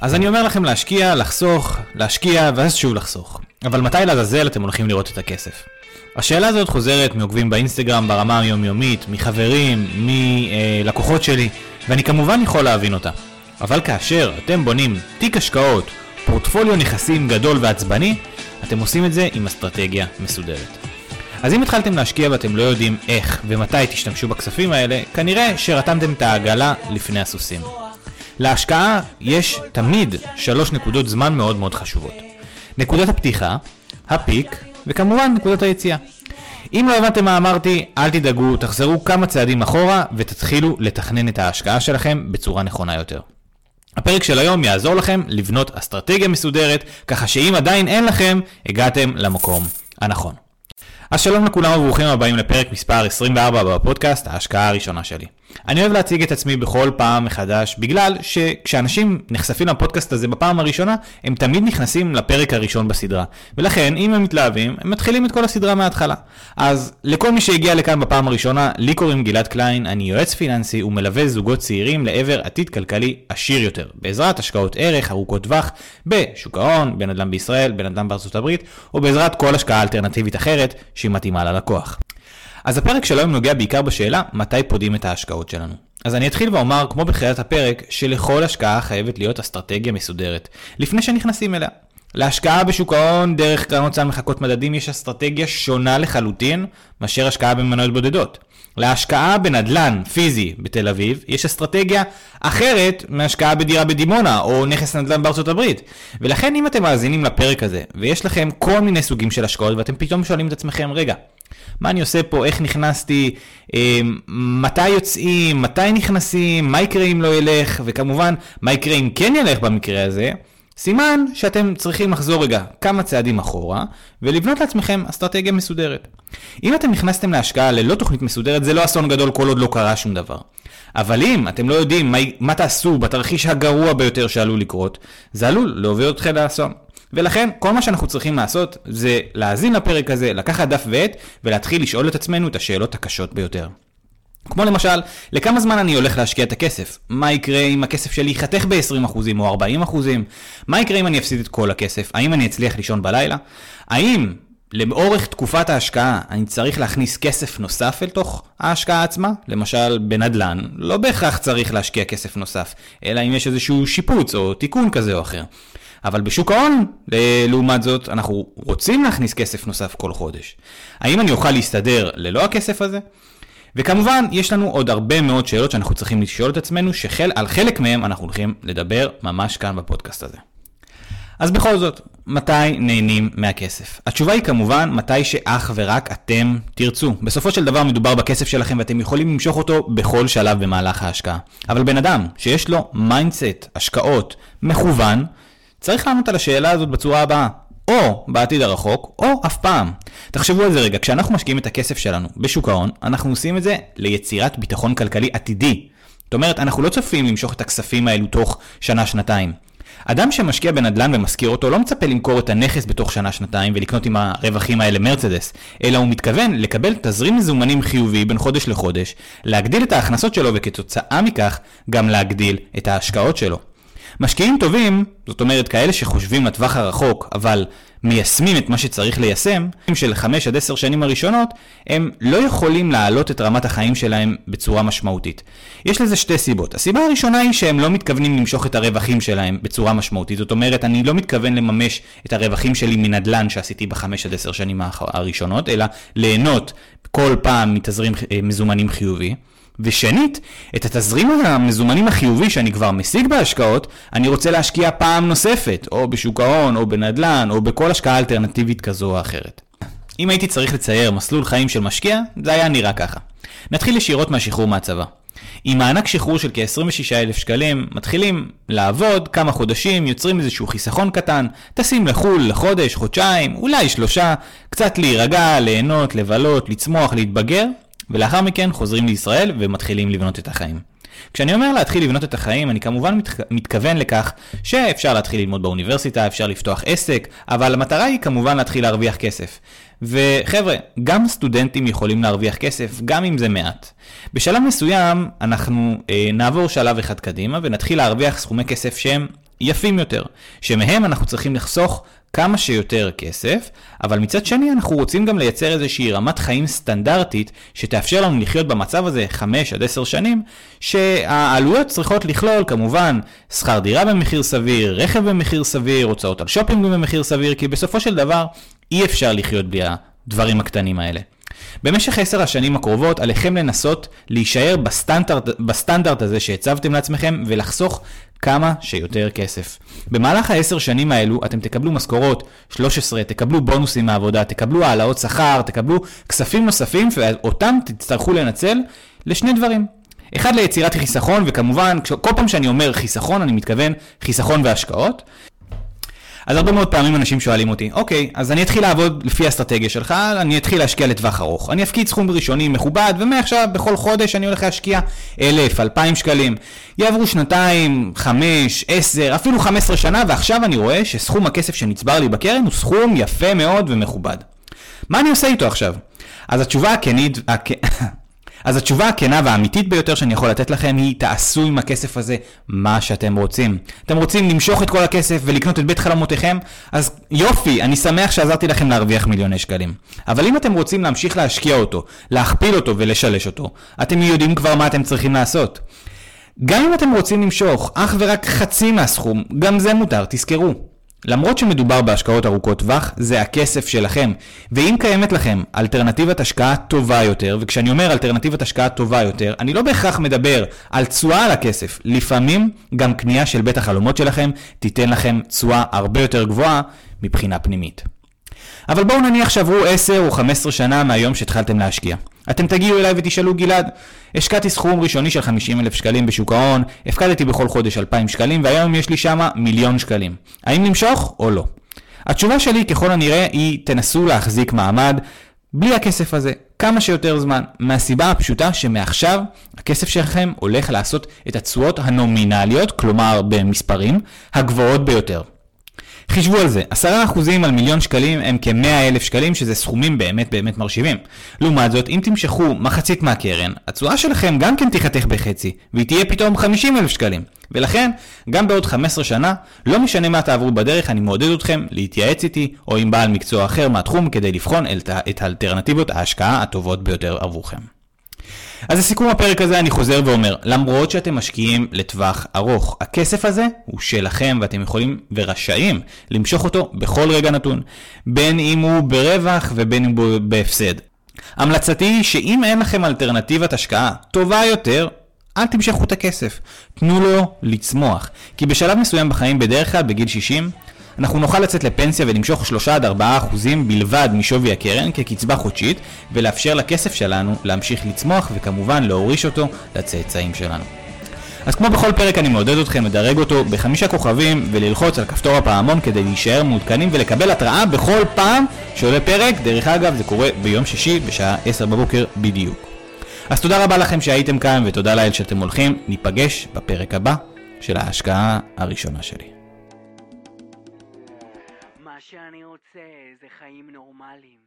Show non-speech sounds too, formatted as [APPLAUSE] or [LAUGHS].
אז אני אומר לכם להשקיע, לחסוך, להשקיע ואז שוב לחסוך. אבל מתי לעזאזל אתם הולכים לראות את הכסף? השאלה הזאת חוזרת מעוקבים באינסטגרם ברמה היומיומית, מחברים, מלקוחות שלי, ואני כמובן יכול להבין אותה. אבל כאשר אתם בונים תיק השקעות, פורטפוליו נכסים גדול ועצבני, אתם עושים את זה עם אסטרטגיה מסודרת. אז אם התחלתם להשקיע ואתם לא יודעים איך ומתי תשתמשו בכספים האלה, כנראה שרתמתם את העגלה לפני הסוסים. להשקעה יש תמיד שלוש נקודות זמן מאוד מאוד חשובות. נקודת הפתיחה, הפיק, וכמובן נקודת היציאה. אם לא הבנתם מה אמרתי, אל תדאגו, תחזרו כמה צעדים אחורה ותתחילו לתכנן את ההשקעה שלכם בצורה נכונה יותר. הפרק של היום יעזור לכם לבנות אסטרטגיה מסודרת, ככה שאם עדיין אין לכם, הגעתם למקום הנכון. אז שלום לכולם וברוכים הבאים לפרק מספר 24 בפודקאסט, ההשקעה הראשונה שלי. אני אוהב להציג את עצמי בכל פעם מחדש, בגלל שכשאנשים נחשפים לפודקאסט הזה בפעם הראשונה, הם תמיד נכנסים לפרק הראשון בסדרה. ולכן, אם הם מתלהבים, הם מתחילים את כל הסדרה מההתחלה. אז לכל מי שהגיע לכאן בפעם הראשונה, לי קוראים גלעד קליין, אני יועץ פיננסי ומלווה זוגות צעירים לעבר עתיד כלכלי עשיר יותר, בעזרת השקעות ערך ארוכות טווח בשוק ההון, בנדל"ן בישראל, בנדל"ן בארצות הברית, או בעזרת כל השקעה אלטרנטיבית אחרת שהיא מתאימה ללקוח. אז הפרק של היום נוגע בעיקר בשאלה מתי פודים את ההשקעות שלנו. אז אני אתחיל ואומר, כמו בתחילת הפרק, שלכל השקעה חייבת להיות אסטרטגיה מסודרת, לפני שנכנסים אליה. להשקעה בשוק ההון דרך קרנות סל מחקות מדדים יש אסטרטגיה שונה לחלוטין מאשר השקעה במניות בודדות. להשקעה בנדלן פיזי בתל אביב יש אסטרטגיה אחרת מהשקעה בדירה בדימונה או נכס נדל"ן בארצות הברית. ולכן אם אתם מאזינים לפרק הזה ויש לכם כל מיני סוגים של השקעות ואתם פתאום שואלים את עצמכם רגע מה אני עושה פה, איך נכנסתי, אה, מתי יוצאים, מתי נכנסים, מה יקרה אם לא ילך, וכמובן, מה יקרה אם כן ילך במקרה הזה, סימן שאתם צריכים לחזור רגע כמה צעדים אחורה, ולבנות לעצמכם אסטרטגיה מסודרת. אם אתם נכנסתם להשקעה ללא תוכנית מסודרת, זה לא אסון גדול כל עוד לא קרה שום דבר. אבל אם אתם לא יודעים מה, מה תעשו בתרחיש הגרוע ביותר שעלול לקרות, זה עלול להוביל אתכם לאסון. ולכן כל מה שאנחנו צריכים לעשות זה להאזין לפרק הזה, לקחת דף ועט ולהתחיל לשאול את עצמנו את השאלות הקשות ביותר. כמו למשל, לכמה זמן אני הולך להשקיע את הכסף? מה יקרה אם הכסף שלי ייחתך ב-20% או 40%? מה יקרה אם אני אפסיד את כל הכסף? האם אני אצליח לישון בלילה? האם לאורך תקופת ההשקעה אני צריך להכניס כסף נוסף אל תוך ההשקעה עצמה? למשל בנדל"ן, לא בהכרח צריך להשקיע כסף נוסף, אלא אם יש איזשהו שיפוץ או תיקון כזה או אחר. אבל בשוק ההון, לעומת זאת, אנחנו רוצים להכניס כסף נוסף כל חודש. האם אני אוכל להסתדר ללא הכסף הזה? וכמובן, יש לנו עוד הרבה מאוד שאלות שאנחנו צריכים לשאול את עצמנו, שעל חלק מהם אנחנו הולכים לדבר ממש כאן בפודקאסט הזה. אז בכל זאת, מתי נהנים מהכסף? התשובה היא כמובן מתי שאך ורק אתם תרצו. בסופו של דבר מדובר בכסף שלכם ואתם יכולים למשוך אותו בכל שלב במהלך ההשקעה. אבל בן אדם שיש לו mindset, השקעות, מכוון, צריך לענות על השאלה הזאת בצורה הבאה. או בעתיד הרחוק, או אף פעם. תחשבו על זה רגע, כשאנחנו משקיעים את הכסף שלנו בשוק ההון, אנחנו עושים את זה ליצירת ביטחון כלכלי עתידי. זאת אומרת, אנחנו לא צופים למשוך את הכספים האלו תוך שנה-שנתיים. אדם שמשקיע בנדל"ן ומשכיר אותו לא מצפה למכור את הנכס בתוך שנה-שנתיים ולקנות עם הרווחים האלה מרצדס, אלא הוא מתכוון לקבל תזרים מזומנים חיובי בין חודש לחודש, להגדיל את ההכנסות שלו וכתוצאה מכך גם להגדיל את ההשקעות שלו. משקיעים טובים, זאת אומרת כאלה שחושבים לטווח הרחוק, אבל מיישמים את מה שצריך ליישם, של 5 עד 10 שנים הראשונות, הם לא יכולים להעלות את רמת החיים שלהם בצורה משמעותית. יש לזה שתי סיבות. הסיבה הראשונה היא שהם לא מתכוונים למשוך את הרווחים שלהם בצורה משמעותית. זאת אומרת, אני לא מתכוון לממש את הרווחים שלי מנדל"ן שעשיתי ב-5 עד 10 שנים הראשונות, אלא ליהנות כל פעם מתזרים אה, מזומנים חיובי. ושנית, את התזרים המזומנים החיובי שאני כבר משיג בהשקעות, אני רוצה להשקיע פעם נוספת, או בשוק ההון, או בנדל"ן, או בכל השקעה אלטרנטיבית כזו או אחרת. אם הייתי צריך לצייר מסלול חיים של משקיע, זה היה נראה ככה. נתחיל ישירות מהשחרור מהצבא. עם מענק שחרור של כ-26,000 שקלים, מתחילים לעבוד כמה חודשים, יוצרים איזשהו חיסכון קטן, טסים לחו"ל לחודש, חודשיים, אולי שלושה, קצת להירגע, ליהנות, לבלות, לצמוח, להתבגר, ולאחר מכן חוזרים לישראל ומתחילים לבנות את החיים. כשאני אומר להתחיל לבנות את החיים, אני כמובן מת, מתכוון לכך שאפשר להתחיל ללמוד באוניברסיטה, אפשר לפתוח עסק, אבל המטרה היא כמובן להתחיל להרוויח כסף. וחבר'ה, גם סטודנטים יכולים להרוויח כסף, גם אם זה מעט. בשלב מסוים אנחנו אה, נעבור שלב אחד קדימה ונתחיל להרוויח סכומי כסף שהם יפים יותר, שמהם אנחנו צריכים לחסוך כמה שיותר כסף, אבל מצד שני אנחנו רוצים גם לייצר איזושהי רמת חיים סטנדרטית שתאפשר לנו לחיות במצב הזה 5 עד 10 שנים, שהעלויות צריכות לכלול כמובן שכר דירה במחיר סביר, רכב במחיר סביר, הוצאות על שופינג במחיר סביר, כי בסופו של דבר אי אפשר לחיות בלי הדברים הקטנים האלה. במשך עשר השנים הקרובות עליכם לנסות להישאר בסטנדרט, בסטנדרט הזה שהצבתם לעצמכם ולחסוך כמה שיותר כסף. במהלך העשר שנים האלו אתם תקבלו משכורות 13, תקבלו בונוסים מהעבודה, תקבלו העלאות שכר, תקבלו כספים נוספים ואותם תצטרכו לנצל לשני דברים. אחד ליצירת חיסכון, וכמובן, כל פעם שאני אומר חיסכון, אני מתכוון חיסכון והשקעות. אז הרבה מאוד פעמים אנשים שואלים אותי, אוקיי, אז אני אתחיל לעבוד לפי האסטרטגיה שלך, אני אתחיל להשקיע לטווח ארוך. אני אפקיד סכום ראשוני מכובד, ומעכשיו בכל חודש אני הולך להשקיע אלף, אלפיים שקלים. יעברו שנתיים, חמש, עשר, אפילו חמש עשרה שנה, ועכשיו אני רואה שסכום הכסף שנצבר לי בקרן הוא סכום יפה מאוד ומכובד. מה אני עושה איתו עכשיו? אז התשובה הכנית, הכ... [LAUGHS] אז התשובה הכנה והאמיתית ביותר שאני יכול לתת לכם היא תעשו עם הכסף הזה מה שאתם רוצים. אתם רוצים למשוך את כל הכסף ולקנות את בית חלומותיכם? אז יופי, אני שמח שעזרתי לכם להרוויח מיליוני שקלים. אבל אם אתם רוצים להמשיך להשקיע אותו, להכפיל אותו ולשלש אותו, אתם יודעים כבר מה אתם צריכים לעשות. גם אם אתם רוצים למשוך אך ורק חצי מהסכום, גם זה מותר, תזכרו. למרות שמדובר בהשקעות ארוכות טווח, זה הכסף שלכם. ואם קיימת לכם אלטרנטיבת השקעה טובה יותר, וכשאני אומר אלטרנטיבת השקעה טובה יותר, אני לא בהכרח מדבר על תשואה על הכסף. לפעמים גם קנייה של בית החלומות שלכם תיתן לכם תשואה הרבה יותר גבוהה מבחינה פנימית. אבל בואו נניח שעברו 10 או 15 שנה מהיום שהתחלתם להשקיע. אתם תגיעו אליי ותשאלו גלעד, השקעתי סכום ראשוני של 50 אלף שקלים בשוק ההון, הפקדתי בכל חודש 2,000 שקלים והיום יש לי שמה מיליון שקלים. האם למשוך או לא? התשובה שלי ככל הנראה היא תנסו להחזיק מעמד בלי הכסף הזה כמה שיותר זמן, מהסיבה הפשוטה שמעכשיו הכסף שלכם הולך לעשות את התשואות הנומינליות, כלומר במספרים, הגבוהות ביותר. חישבו על זה, 10% על מיליון שקלים הם כ-100 אלף שקלים, שזה סכומים באמת באמת מרשימים. לעומת זאת, אם תמשכו מחצית מהקרן, התשואה שלכם גם כן תיחתך בחצי, והיא תהיה פתאום 50 אלף שקלים. ולכן, גם בעוד 15 שנה, לא משנה מה תעברו בדרך, אני מעודד אתכם להתייעץ איתי, או עם בעל מקצוע אחר מהתחום, כדי לבחון את האלטרנטיבות ההשקעה הטובות ביותר עבורכם. אז לסיכום הפרק הזה אני חוזר ואומר, למרות שאתם משקיעים לטווח ארוך, הכסף הזה הוא שלכם ואתם יכולים ורשאים למשוך אותו בכל רגע נתון, בין אם הוא ברווח ובין אם הוא בהפסד. המלצתי היא שאם אין לכם אלטרנטיבת השקעה טובה יותר, אל תמשכו את הכסף, תנו לו לצמוח. כי בשלב מסוים בחיים, בדרך כלל בגיל 60, אנחנו נוכל לצאת לפנסיה ולמשוך 3 עד 4 אחוזים בלבד משווי הקרן כקצבה חודשית ולאפשר לכסף שלנו להמשיך לצמוח וכמובן להוריש אותו לצאצאים שלנו. אז כמו בכל פרק אני מעודד אתכם לדרג אותו בחמישה כוכבים וללחוץ על כפתור הפעמון כדי להישאר מעודכנים ולקבל התראה בכל פעם שעולה פרק, דרך אגב זה קורה ביום שישי בשעה 10 בבוקר בדיוק. אז תודה רבה לכם שהייתם כאן ותודה לאל שאתם הולכים, ניפגש בפרק הבא של ההשקעה הראשונה שלי. שאני רוצה זה חיים נורמליים.